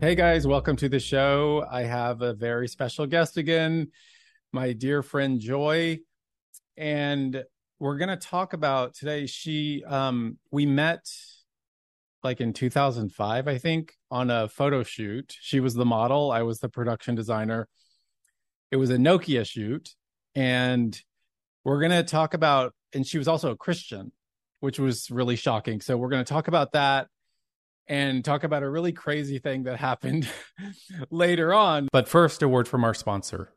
Hey guys, welcome to the show. I have a very special guest again, my dear friend Joy. And we're going to talk about today she um we met like in 2005 I think on a photo shoot. She was the model, I was the production designer. It was a Nokia shoot and we're going to talk about and she was also a Christian, which was really shocking. So we're going to talk about that and talk about a really crazy thing that happened later on. But first, a word from our sponsor.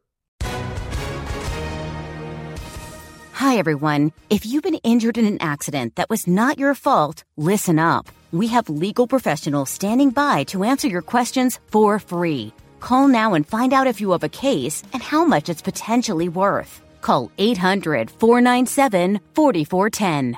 Hi, everyone. If you've been injured in an accident that was not your fault, listen up. We have legal professionals standing by to answer your questions for free. Call now and find out if you have a case and how much it's potentially worth. Call 800 497 4410.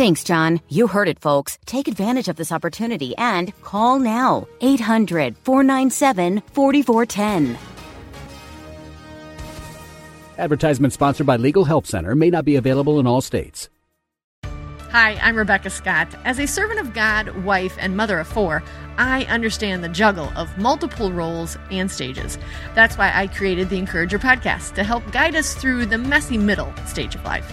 Thanks, John. You heard it, folks. Take advantage of this opportunity and call now. 800 497 4410. Advertisement sponsored by Legal Help Center may not be available in all states. Hi, I'm Rebecca Scott. As a servant of God, wife, and mother of four, I understand the juggle of multiple roles and stages. That's why I created the Encourager podcast to help guide us through the messy middle stage of life.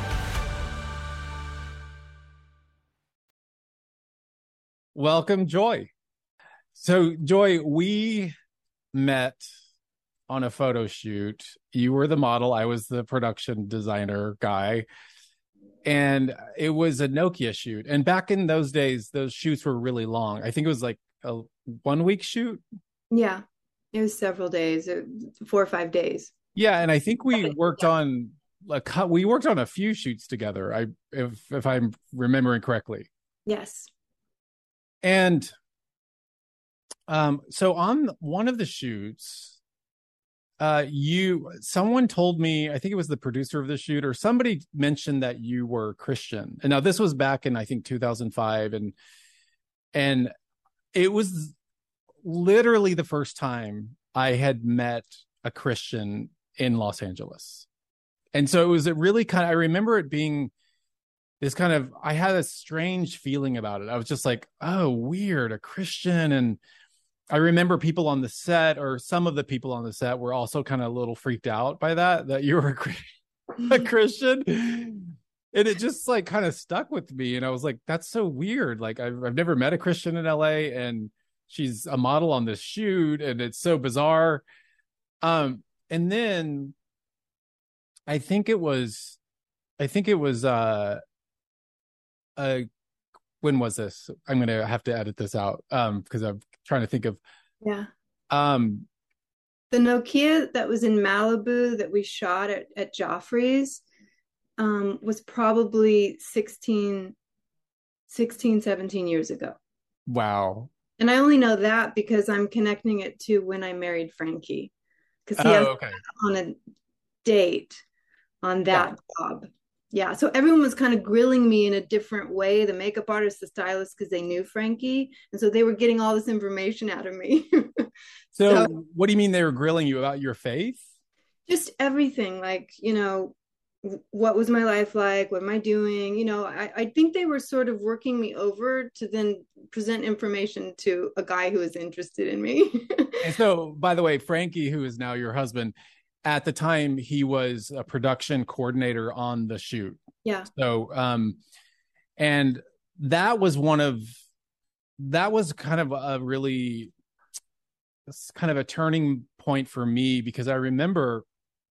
Welcome, Joy. So, Joy, we met on a photo shoot. You were the model, I was the production designer guy. And it was a Nokia shoot. And back in those days, those shoots were really long. I think it was like a one week shoot. Yeah, it was several days, uh, four or five days. Yeah, and I think we worked on like we worked on a few shoots together. I if if I'm remembering correctly. Yes. And um so on one of the shoots uh you someone told me I think it was the producer of the shoot or somebody mentioned that you were Christian. And now this was back in I think 2005 and and it was literally the first time I had met a Christian in Los Angeles. And so it was a really kind of I remember it being this kind of I had a strange feeling about it. I was just like, oh, weird, a Christian. And I remember people on the set, or some of the people on the set, were also kind of a little freaked out by that that you were a, a Christian. And it just like kind of stuck with me. And I was like, that's so weird. Like I've I've never met a Christian in LA, and she's a model on this shoot, and it's so bizarre. Um, and then I think it was I think it was uh uh when was this i'm gonna have to edit this out um because i'm trying to think of Yeah. um The Nokia that was in Malibu that we shot at, at Joffrey's um, was probably 16, 16, 17 years ago. wow And I only know that because I'm connecting it to when I married Frankie. Because he oh has okay on a date on that job. Yeah. So everyone was kind of grilling me in a different way the makeup artist, the stylist, because they knew Frankie. And so they were getting all this information out of me. so, So- what do you mean they were grilling you about your faith just everything like you know what was my life like what am i doing you know I, I think they were sort of working me over to then present information to a guy who is interested in me and so by the way frankie who is now your husband at the time he was a production coordinator on the shoot. Yeah. So um and that was one of that was kind of a really kind of a turning point for me because i remember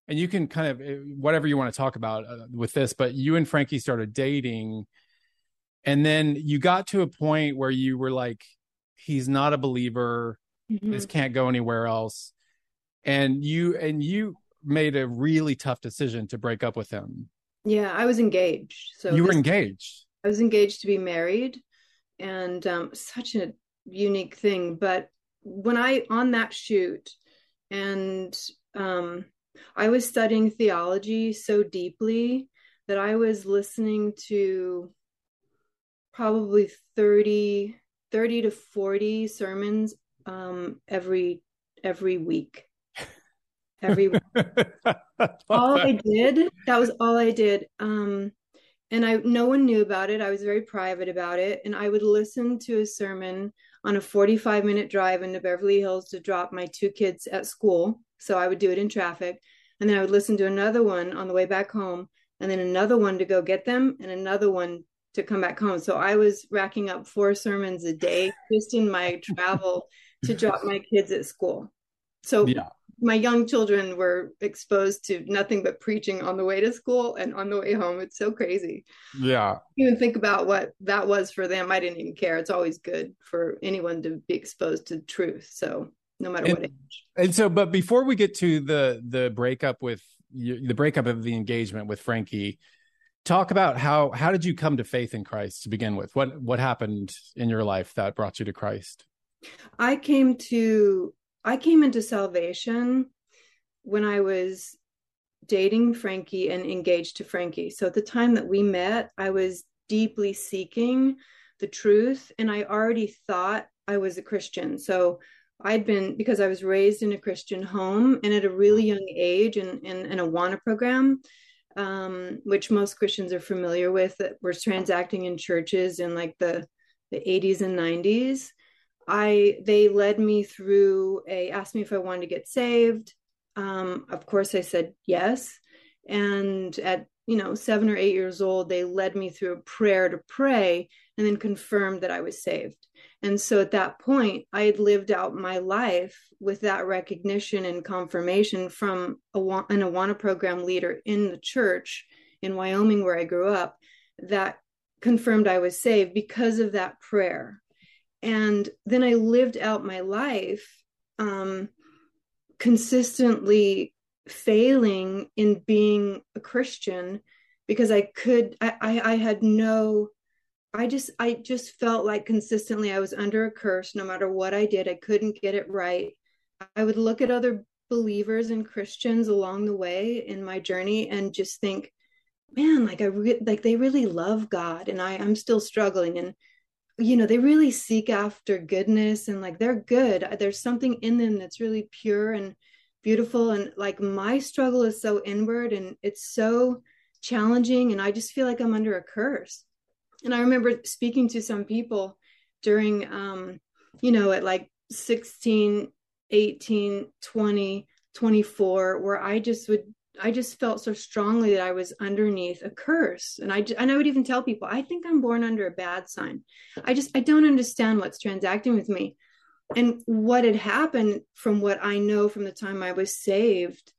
and you can kind of eh, whatever you want to talk about uh, with this but you and frankie started dating and then you got to a point where you were like he's not a believer. Mm-hmm. this can't go anywhere else and you and you made a really tough decision to break up with him. Yeah i was engaged. So you were engaged. I was engaged to be married and um, such a unique thing. But when i on that shoot and um I was studying theology so deeply that I was listening to probably 30, 30 to 40 sermons um, every every week. Every all I did, that was all I did. Um, and I no one knew about it. I was very private about it. And I would listen to a sermon on a 45 minute drive into Beverly Hills to drop my two kids at school. So I would do it in traffic. And then I would listen to another one on the way back home, and then another one to go get them, and another one to come back home. So I was racking up four sermons a day just in my travel to drop my kids at school. So yeah. My young children were exposed to nothing but preaching on the way to school and on the way home. It's so crazy. Yeah. Even think about what that was for them. I didn't even care. It's always good for anyone to be exposed to truth. So no matter and, what age. And so, but before we get to the the breakup with the breakup of the engagement with Frankie, talk about how how did you come to faith in Christ to begin with? What what happened in your life that brought you to Christ? I came to I came into salvation when I was dating Frankie and engaged to Frankie. So at the time that we met, I was deeply seeking the truth and I already thought I was a Christian. So I'd been because I was raised in a Christian home and at a really young age in in, in a Awana program, um, which most Christians are familiar with, that was transacting in churches in like the the 80s and 90s. I they led me through a asked me if I wanted to get saved. Um, of course, I said yes. And at you know seven or eight years old, they led me through a prayer to pray and then confirmed that I was saved. And so at that point, I had lived out my life with that recognition and confirmation from a, an Awana program leader in the church in Wyoming, where I grew up, that confirmed I was saved because of that prayer. And then I lived out my life um, consistently failing in being a Christian because I could, I, I, I had no I just I just felt like consistently I was under a curse no matter what I did I couldn't get it right. I would look at other believers and Christians along the way in my journey and just think man like I re- like they really love God and I I'm still struggling and you know they really seek after goodness and like they're good. There's something in them that's really pure and beautiful and like my struggle is so inward and it's so challenging and I just feel like I'm under a curse. And i remember speaking to some people during um you know at like 16 18 20 24 where i just would i just felt so strongly that i was underneath a curse and i and i would even tell people i think i'm born under a bad sign i just i don't understand what's transacting with me and what had happened from what i know from the time i was saved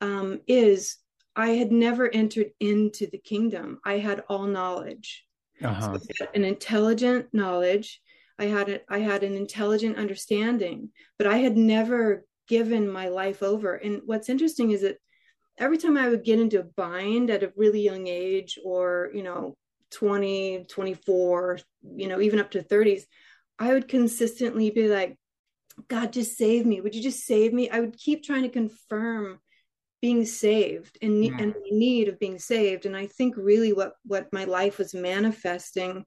um, is i had never entered into the kingdom i had all knowledge uh-huh. so an intelligent knowledge. I had a, I had an intelligent understanding, but I had never given my life over. And what's interesting is that every time I would get into a bind at a really young age, or you know, 20, 24, you know, even up to 30s, I would consistently be like, God, just save me. Would you just save me? I would keep trying to confirm being saved and, mm. and the need of being saved and i think really what what my life was manifesting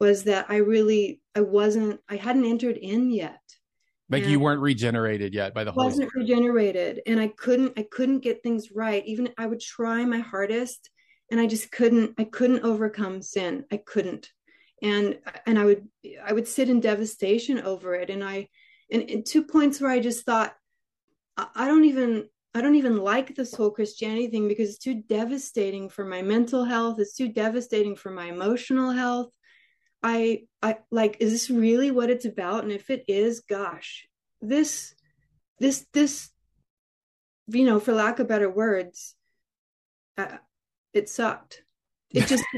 was that i really i wasn't i hadn't entered in yet like you weren't regenerated yet by the Holy wasn't Spirit. regenerated and i couldn't i couldn't get things right. Even i would try my hardest and i just couldn't i couldn't overcome sin. I couldn't. And and i would i would sit in devastation over it and i and, and two points where i just thought I, I don't even i don't even like this whole christianity thing because it's too devastating for my mental health. It's too devastating for my emotional health i i like is this really what it's about and if it is gosh this this this you know for lack of better words uh, it sucked it just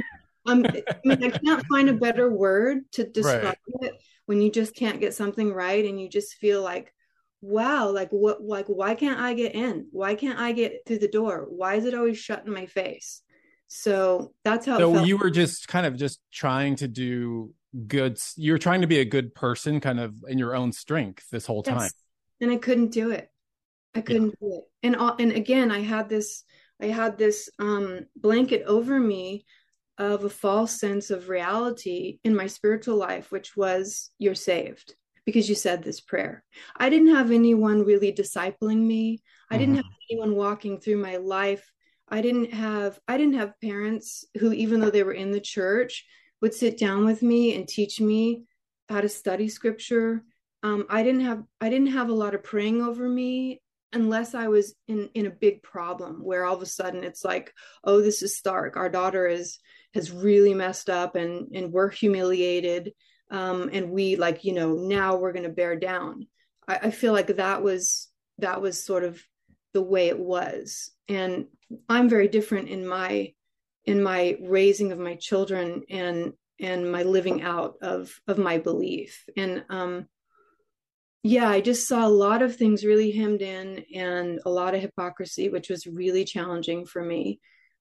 um, I mean, I can't find a better word to describe it when you just can't get something right and you just feel like, wow, like what, like why can't I get in? Why can't I get through the door? Why is it always shut in my face? So that's how. it So you were just kind of just trying to do good. You were trying to be a good person, kind of in your own strength this whole time. And I couldn't do it. I couldn't do it. And all, and again, I had this I had this um blanket over me of a false sense of reality in my spiritual life, which was you're saved because you said this prayer. I didn't have anyone really discipling me. I didn't Mhm. have anyone walking through my life. I didn't have I didn't have parents who even though they were in the church would sit down with me and teach me how to study scripture. Um, I didn't have I didn't have a lot of praying over me unless I was in in a big problem where all of a sudden it's like, oh, this is stark. Our daughter is has really messed up and and we're humiliated. Um, and we like, you know, now we're gonna bear down. I, I feel like that was that was sort of the way it was. And I'm very different in my in my raising of my children and and my living out of of my belief. And um yeah, I just saw a lot of things really hemmed in and a lot of hypocrisy, which was really challenging for me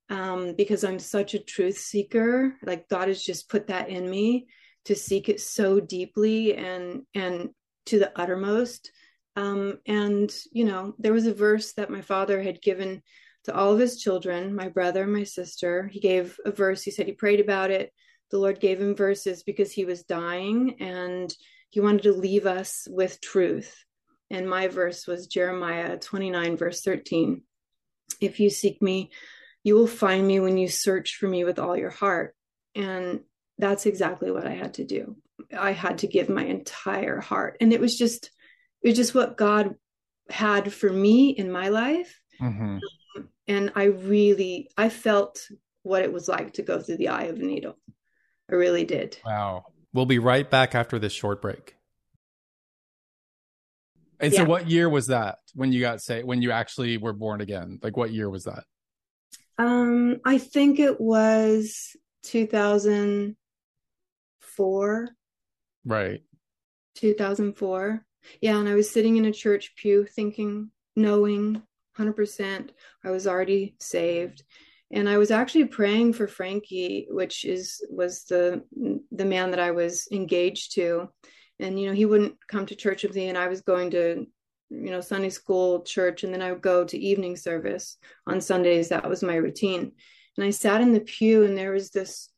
um, because I'm such a truth seeker. Like God has just put that in me to seek it so deeply and and to the uttermost. Um, and you know, there was a verse that my father had given to all of his children, my brother, my sister. He gave a verse. He said he prayed about it. The Lord gave him verses because he was dying and he wanted to leave us with truth. And my verse was Jeremiah 29, verse 13. If you seek me, you will find me when you search for me with all your heart. And that's exactly what I had to do. I had to give my entire heart. And it was just, it was just what God had for me in my life. Mhm. And I really, I felt what it was like to go through the eye of a needle. I really did. Wow. We'll be right back after this short break. And so, what year was that when you got say when you actually were born again? Like, what year was that? Um, I think it was 2004, Right. 2004. Yeah, and I was sitting in a church pew thinking, knowing 100% I was already saved. And I was actually praying for Frankie, which is was the the man that I was engaged to. And you know, he wouldn't come to church with me and I was going to you know Sunday school, church, and then I would go to evening service on Sundays. That was my routine. And I sat in the pew and there was this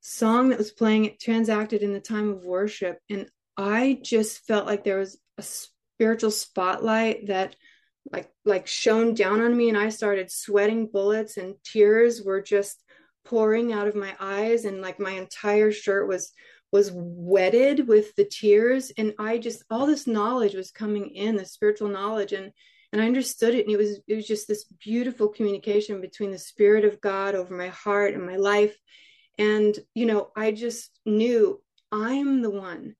song that was playing it transacted in the time of worship and I just felt like there was a spiritual spotlight that like like shone down on me and I started sweating bullets and tears were just pouring out of my eyes and like my entire shirt was was wetted with the tears and I just all this knowledge was coming in the spiritual knowledge and and I understood it and it was it was just this beautiful communication between the spirit of God over my heart and my life and you know I just knew I'm the one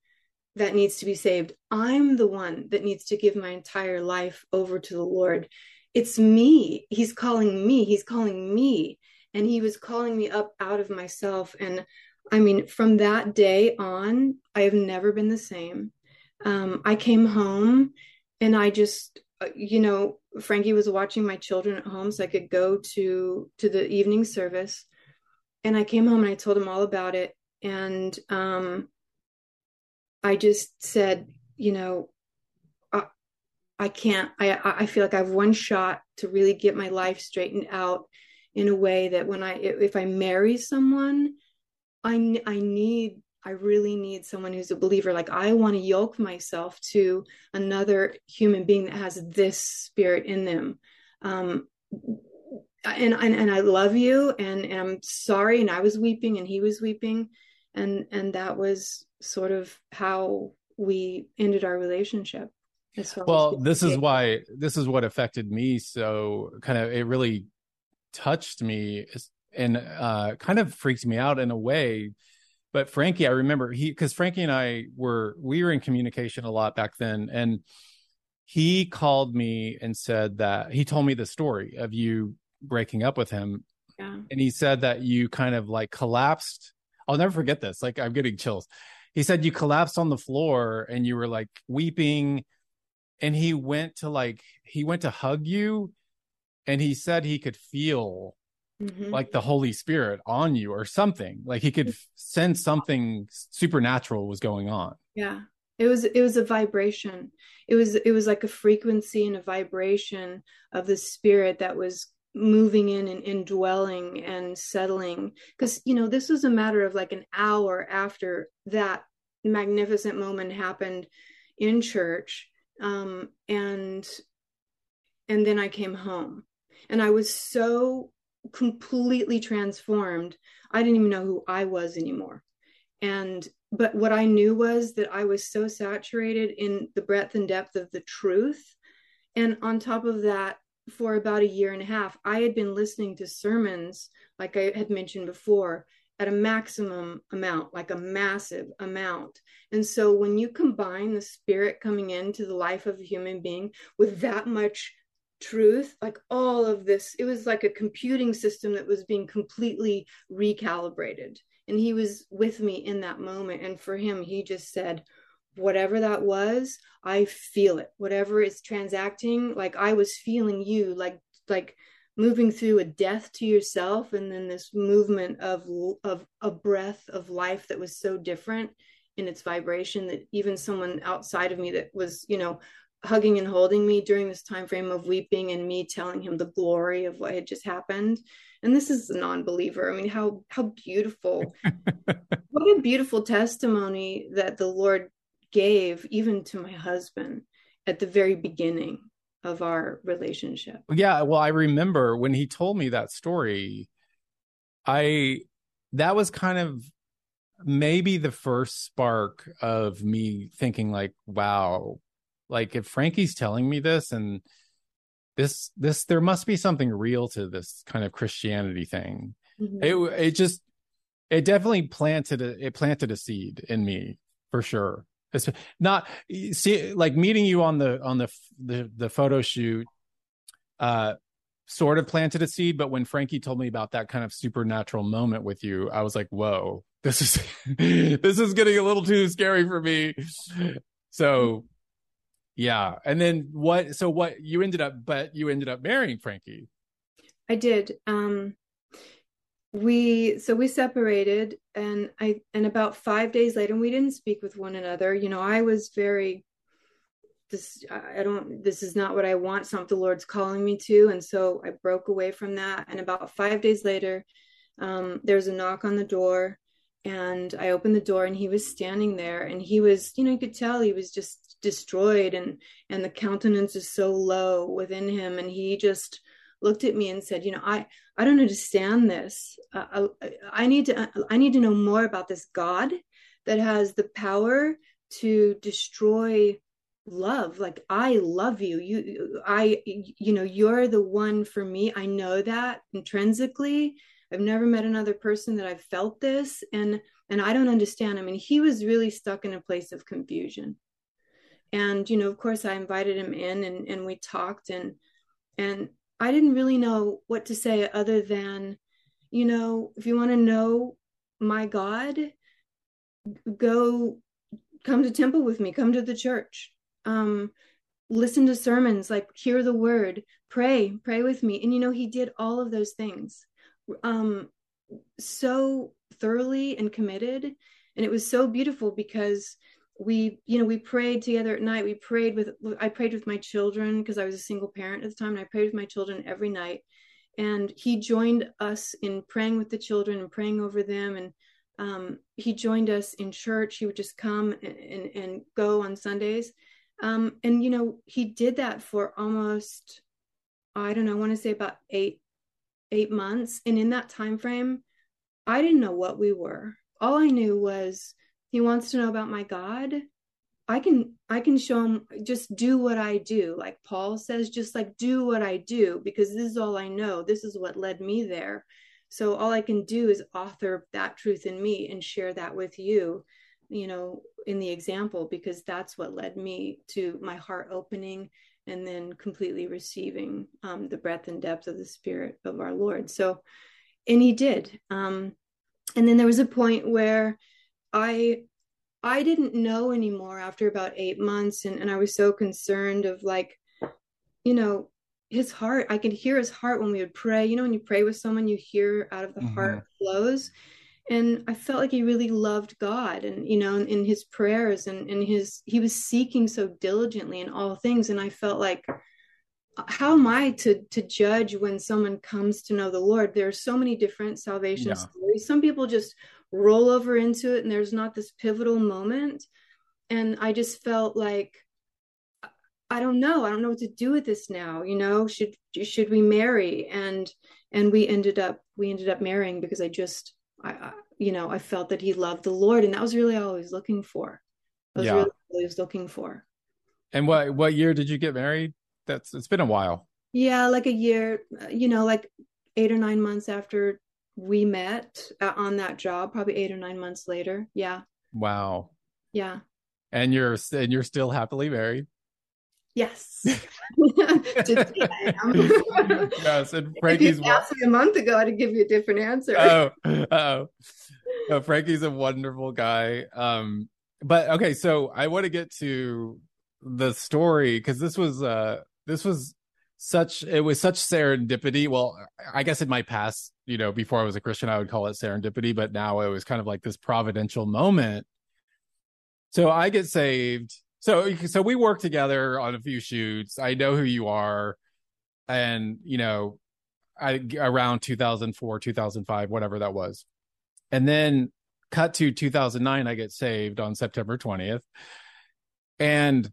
that needs to be saved. I'm the one that needs to give my entire life over to the Lord. It's me. He's calling me. He's calling me. And he was calling me up out of myself. And I mean, from that day on, I have never been the same. Um, I came home and I just, uh, you know, Frankie was watching my children at home so I could go to to the evening service. And I came home and I told him all about it. And um, I just said, you know, I, I can't, I, I feel like I have one shot to really get my life straightened out in a way that when I, if I marry someone, I, I need, I really need someone who's a believer. Like I want to yoke myself to another human being that has this spirit in them. Um, and, and and I love you and, and I'm sorry and I was weeping and he was weeping and and that was sort of how we ended our relationship well this is why this is what affected me so kind of it really touched me and uh kind of freaked me out in a way but frankie i remember he because frankie and i were we were in communication a lot back then and he called me and said that he told me the story of you breaking up with him. Yeah. And he said that you kind of like collapsed. I'll never forget this. Like I'm getting chills. He said you collapsed on the floor and you were like weeping and he went to like he went to hug you and he said he could feel mm-hmm. like the holy spirit on you or something like he could sense something supernatural was going on yeah it was it was a vibration it was it was like a frequency and a vibration of the spirit that was moving in and indwelling and settling. Because you know this was a matter of like an hour after that magnificent moment happened in church um and and then i came home. And i was so completely transformed i didn't even know who i was anymore. And but what i knew was that i was so saturated in the breadth and depth of the truth. And on top of that for about a year and a half, I had been listening to sermons, like I had mentioned before, at a maximum amount, like a massive amount. And so when you combine the spirit coming into the life of a human being with that much truth, like all of this, it was like a computing system that was being completely recalibrated. And he was with me in that moment. And for him, he just said, whatever that was i feel it. Whatever is transacting like i was feeling you like like moving through a death to yourself and then this movement of of a breath of life that was so different in its vibration that even someone outside of me that was you know hugging and holding me during this time frame of weeping and me telling him the glory of what had just happened. And this is a non-believer. I mean how how beautiful. What a beautiful testimony that the lord gave even to my husband at the very beginning of our relationship. Yeah, well I remember when he told me that story I that was kind of maybe the first spark of me thinking like wow like if Frankie's telling me this and this this there must be something real to this kind of Christianity thing. Mm-hmm. It it just it definitely planted a it planted a seed in me for sure. It's not see like meeting you on the on the the, the photo shoot uh sort of planted a seed but when frankie told me about that kind of supernatural moment with you i was like whoa this is this is getting a little too scary for me. So yeah. And then what so what you ended up but you ended up marrying frankie. I did. Um we so we separated and i and about five days later and we didn't speak with one another. You know i was very this i don't this is not what i want something the lord's calling me to. And so i broke away from that. And about five days later um, there was a knock on the door and i opened the door and he was standing there and he was you know you could tell he was just destroyed and and the countenance is so low within him. And he just looked at me and said, "You know, I I don't understand this. Uh, I, I need to I need to know more about this God that has the power to destroy love. Like i love you. You i you know you're the one for me. I know that intrinsically. I've never met another person that i've felt this and and i don't understand i mean he was really stuck in a place of confusion. And you know of course i invited him in and and we talked and and I didn't really know what to say other than, you know, if you want to know my God, go come to temple with me, come to the church. Um, listen to sermons, like hear the word, pray, pray with me. And you know, he did all of those things um so thoroughly and committed. And it was so beautiful because we you know we prayed together at night we prayed with i prayed with my children because i was a single parent at the time and i prayed with my children every night and he joined us in praying with the children and praying over them and um, he joined us in church. He would just come and, and, and go on Sundays. Um, and, you know, he did that for almost, I don't know, I want to say about eight, eight months. And in that time frame, I didn't know what we were. All I knew was he wants to know about my God. I can I can show him just do what I do. Like Paul says, just like do what I do because this is all I know. This is what led me there. So all I can do is author that truth in me and share that with you, you know, in the example, because that's what led me to my heart opening and then completely receiving um, the breadth and depth of the Spirit of our Lord. So, and He did. Um, and then there was a point where I I didn't know anymore after about eight months, and, and I was so concerned of like, you know, his heart. I could hear his heart when we would pray. You know when you pray with someone you hear out of the mm-hmm. heart flows. And i felt like he really loved god and you know in, in his prayers and in his he was seeking so diligently in all things. And i felt like how am i to to judge when someone comes to know the lord? There are so many different salvation yeah. stories. Some people just roll over into it and there's not this pivotal moment and i just felt like I don't know. I don't know what to do with this now. You know, should should we marry? And and we ended up we ended up marrying because I just I, I you know I felt that he loved the Lord, and that was really all I was looking for. That was yeah. really all I was looking for. And what what year did you get married? That's it's been a while. Yeah, like a year. You know, like eight or nine months after we met on that job, probably eight or nine months later. Yeah. Wow. Yeah. And you're and you're still happily married. Yes. yes, and Frankie's if asked me a month ago, I'd give you a different answer. Oh, oh, oh, Frankie's a wonderful guy. Um, but okay, so I want to get to the story because this was uh this was such it was such serendipity. Well, I guess in my past, you know, before I was a Christian, I would call it serendipity, but now it was kind of like this providential moment. So I get saved so so we work together on a few shoots. I know who you are, and you know, I around 2004, 2005, whatever that was, and then cut to 2009. I get saved on September 20th, and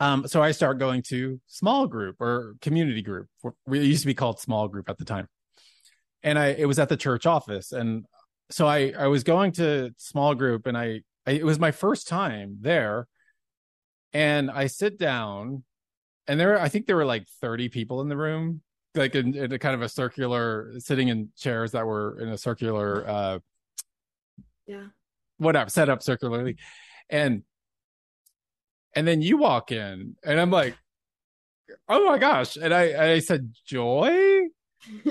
um, so I start going to small group or community group. We used to be called small group at the time, and I it was at the church office, and so I I was going to small group, and I I, it was my first time there, and I sit down, and there I think there were like thirty people in the room, like in, in a kind of a circular, sitting in chairs that were in a circular, uh, yeah, whatever, set up circularly, and and then you walk in, and I'm like, oh my gosh, and I I said joy,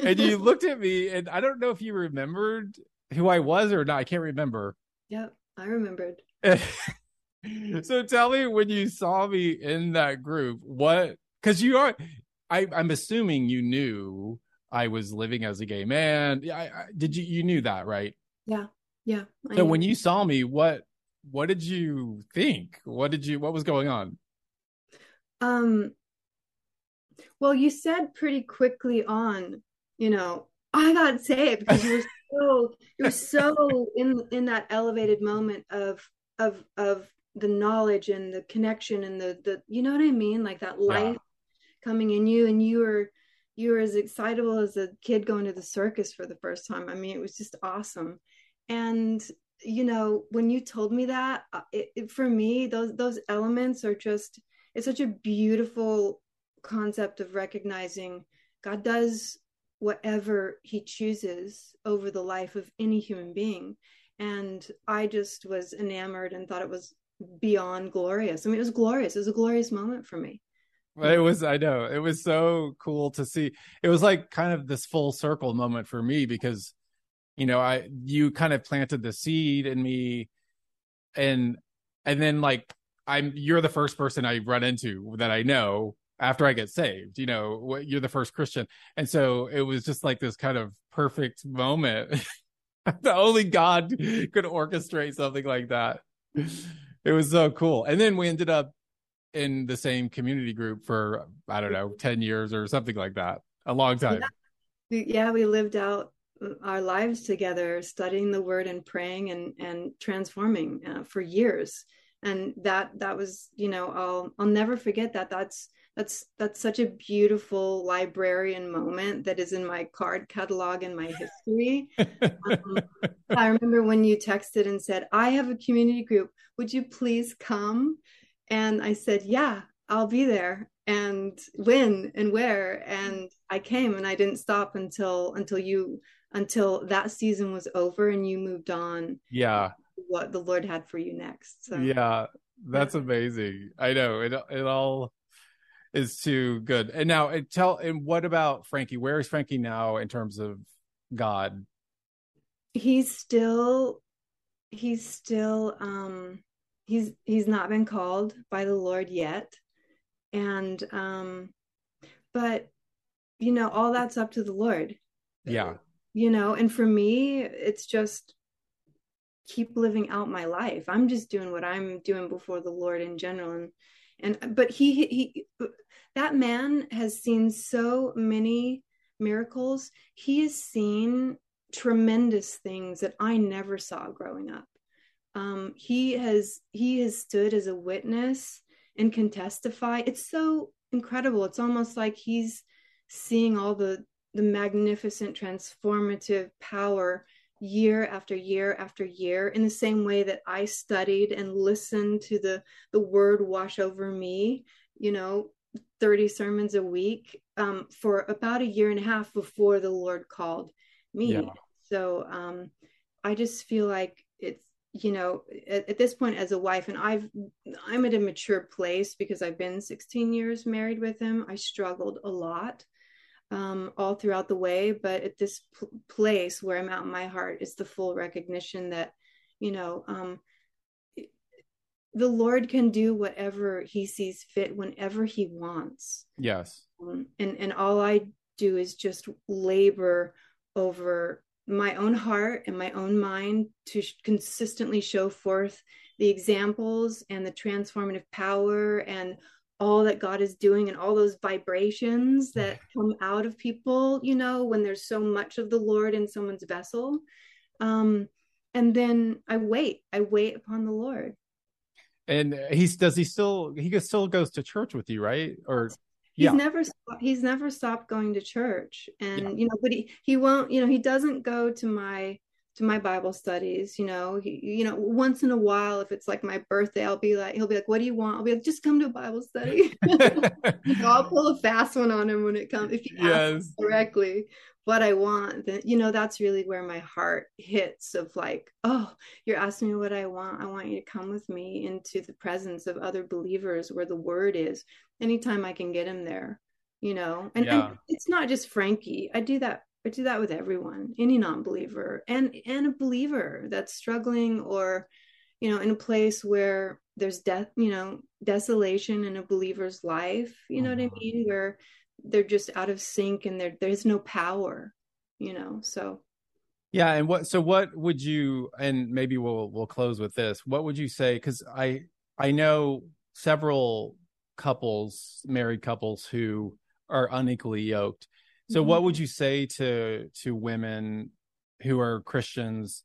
and you looked at me, and I don't know if you remembered who I was or not. I can't remember. Yep. I remembered. so tell me when you saw me in that group, what because you are I, I'm assuming you knew I was living as a gay man. I, I, did you you knew that, right? Yeah. Yeah. I so knew. when you saw me, what what did you think? What did you what was going on? Um well, you said pretty quickly on, you know, I got saved because you were so you're so in in that elevated moment of of of the knowledge and the connection and the the you know what I mean like that life yeah. coming in you and you were you were as excitable as a kid going to the circus for the first time. I mean, it was just awesome. And you know, when you told me that, uh, it, it, for me, those those elements are just it's such a beautiful concept of recognizing God does whatever he chooses over the life of any human being. And I just was enamored and thought it was beyond glorious. I mean, it was glorious. It was a glorious moment for me. It was, I know, it was so cool to see. It was like kind of this full circle moment for me because, you know, I, you kind of planted the seed in me and, and then like, I'm, you're the first person I run into that I know after I get saved. You know, you're the first Christian. And so it was just like this kind of perfect moment. the only God could orchestrate something like that. It was so cool. And then we ended up in the same community group for, I don't know, 10 years or something like that. A long time. Yeah, we, yeah, we lived out our lives together studying the word and praying and and transforming uh, for years and that that was you know i'll i'll never forget that that's that's that's such a beautiful librarian moment that is in my card catalog and my history. Um, i remember when you texted and said i have a community group. Would you please come? And i said yeah i'll be there. And when and where and i came and i didn't stop until until you until that season was over and you moved on yeah. what the lord had for you next. So yeah that's amazing. I know it it all is too good. And now and tell and what about frankie? Where is frankie now in terms of god? He's still he's still um he's he's not been called by the lord yet. And um but you know all that's up to the lord. Yeah. You know and for me it's just keep living out my life. I'm just doing what i'm doing before the lord in general. And and but he he that man has seen so many miracles. He has seen tremendous things that i never saw growing up. Um, he has he has stood as a witness and can testify. It's so incredible. It's almost like he's seeing all the the magnificent transformative power year after year after year in the same way that I studied and listened to the the word wash over me, you know, 30 sermons a week um, for about a year and a half before the Lord called me. Yeah. So um, I just feel like it's you know at, at, this point as a wife and i've i'm at a mature place because i've been 16 years married with him i struggled a lot um, all throughout the way. But at this p- place where I'm at in my heart is the full recognition that, you know, um, the Lord can do whatever He sees fit whenever He wants. Yes. Um, and and all I do is just labor over my own heart and my own mind to sh- consistently show forth the examples and the transformative power and all that God is doing and all those vibrations that come out of people, you know, when there's so much of the Lord in someone's vessel. Um, and then I wait, I wait upon the Lord. And he's does he still he still goes to church with you, right? Or he's yeah. never he's never stopped going to church, and yeah. you know, but he he won't, you know, he doesn't go to my to my Bible studies. You know, he, you know, once in a while, if it's like my birthday, I'll be like, he'll be like, "What do you want?" I'll be like, "Just come to a Bible study." you know, I'll pull a fast one on him when it comes if you yes. ask directly what I want. Then you know that's really where my heart hits of like, oh, you're asking me what I want. I want you to come with me into the presence of other believers where the Word is. Anytime I can get him there, you know, and, yeah. and it's not just Frankie. I do that I do that with everyone, any non-believer and and a believer that's struggling or you know in a place where there's death, you know, desolation in a believer's life, you know what I mm-hmm. mean, where they're just out of sync and there there's no power, you know. So yeah, and what so what would you and maybe we'll we'll close with this. What would you say cuz I I know several couples, married couples who are unequally yoked so mm-hmm. what would you say to to women who are Christians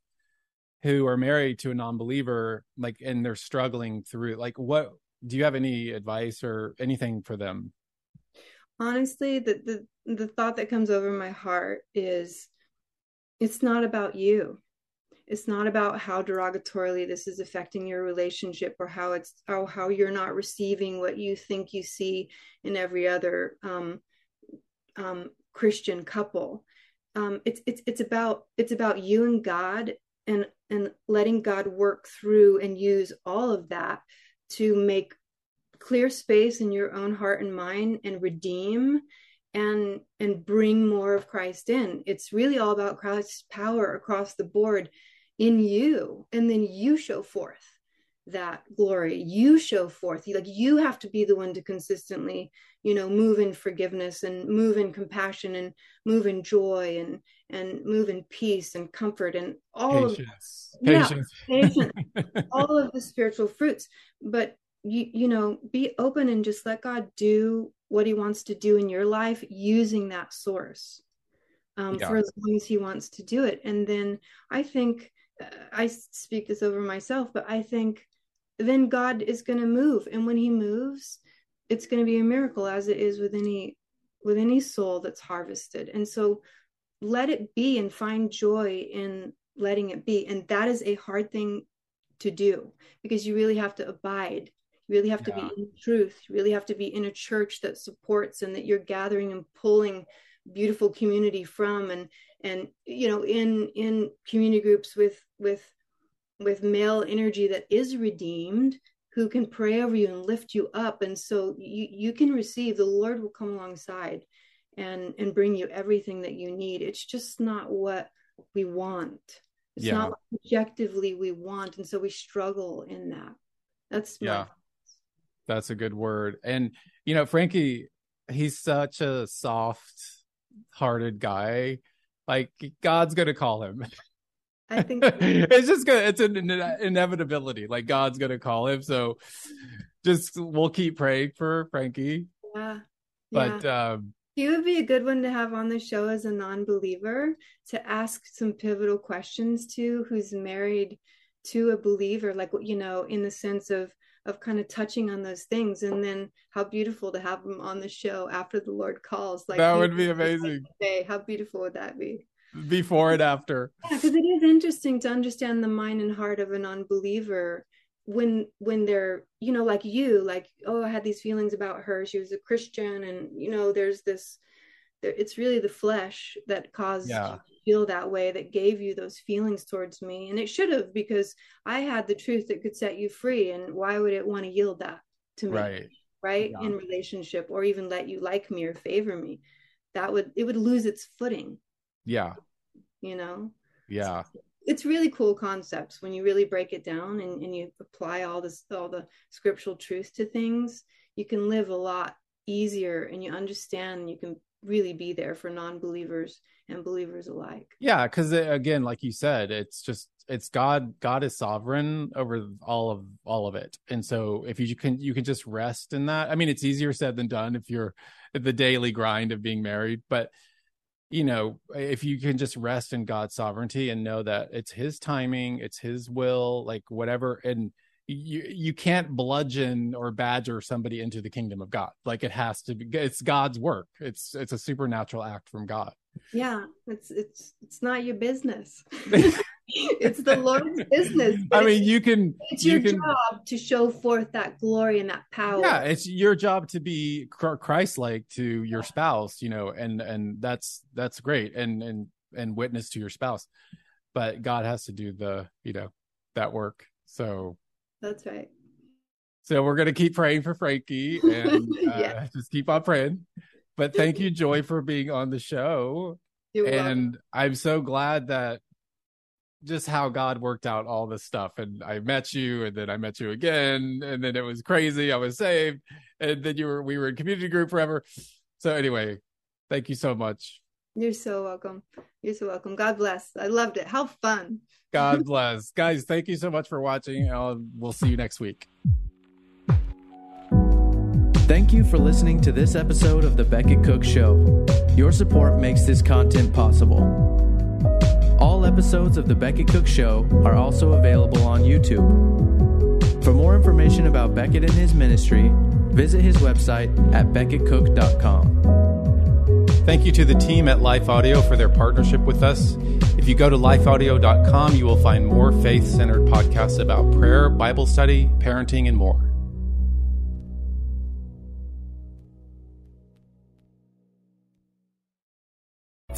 who are married to a non-believer like and they're struggling through like what do you have any advice or anything for them? Honestly, the the the thought that comes over my heart is it's not about you it's not about how derogatorily this is affecting your relationship or how it's or how you're not receiving what you think you see in every other um, um, Christian couple. Um, it's it's it's about it's about you and God and and letting God work through and use all of that to make clear space in your own heart and mind and redeem and and bring more of Christ in. It's really all about Christ's power across the board in you and then you show forth that glory you show forth like you have to be the one to consistently you know move in forgiveness and move in compassion and move in joy and and move in peace and comfort and all patience. of patience. yeah patience all of the spiritual fruits but you you know be open and just let god do what he wants to do in your life using that source um, yeah. for as long as he wants to do it. And then I think uh, I speak this over myself, but I think then God is going to move, and when He moves, it's going to be a miracle, as it is with any with any soul that's harvested. And so, let it be, and find joy in letting it be. And that is a hard thing to do because you really have to abide. You really have to be in truth. You really have to be in a church that supports and that you're gathering and pulling beautiful community from and and you know in in community groups with with with male energy that is redeemed who can pray over you and lift you up. And so you you can receive the lord will come alongside and and bring you everything that you need. It's just not what we want. It's yeah. not objectively we want. And so we struggle in that. That's yeah. that's a good word. And you know frankie he's such a soft hearted guy. Like god's gonna call him I think it's just gonna it's an inevitability. Like God's gonna call him. So just we'll keep praying for Frankie. Yeah. But yeah. um he would be a good one to have on the show as a non-believer to ask some pivotal questions to who's married to a believer, like you know, in the sense of of kind of touching on those things and then how beautiful to have him on the show after the lord calls like that would be amazing how beautiful would that be before and after. Yeah, because it is interesting to understand the mind and heart of a non-believer when when they're you know like you like oh i had these feelings about her. She was a christian and you know there's this it's really the flesh that caused yeah. you to feel that way that gave you those feelings towards me. And it should have because i had the truth that could set you free and why would it want to yield that to me? Right. Right? Yeah. in relationship or even let you like me or favor me. That would it would lose its footing yeah. You know? Yeah. It's really cool concepts when you really break it down and, and you apply all this all the scriptural truth to things you can live a lot easier and you understand you can really be there for non-believers and believers alike. Yeah because again like you said it's just it's god god is sovereign over all of all of it. And so if you can you can just rest in that. I mean it's easier said than done if you're the daily grind of being married but you know, if you can just rest in God's sovereignty and know that it's his timing, it's his will, like whatever and you you can't bludgeon or badger somebody into the kingdom of God. Like it has to be it's God's work. It's it's a supernatural act from God. Yeah, it's it's it's not your business. it's the Lord's business. I mean, you can. It's you your can, job to show forth that glory and that power. Yeah, it's your job to be Christ-like to your spouse, you know, and and that's that's great, and and and witness to your spouse. But God has to do the, you know, that work. So that's right. So we're gonna keep praying for Frankie and uh, yeah. just keep on praying. But thank you, Joy, for being on the show. You're and welcome. I'm so glad that just how God worked out all this stuff. And I met you, and then I met you again, and then it was crazy. I was saved, and then you were we were in community group forever. So anyway, thank you so much. You're so welcome. You're so welcome. God bless. I loved it. How fun. God bless. Guys, thank you so much for watching. I'll, we'll see you next week. Thank you for listening to this episode of The Becket Cook Show. Your support makes this content possible. Episodes of The Becket Cook Show are also available on YouTube. For more information about Becket and his ministry, visit his website at becketcook.com. Thank you to the team at Life Audio for their partnership with us. If you go to lifeaudio.com, you will find more faith centered podcasts about prayer, Bible study, parenting, and more.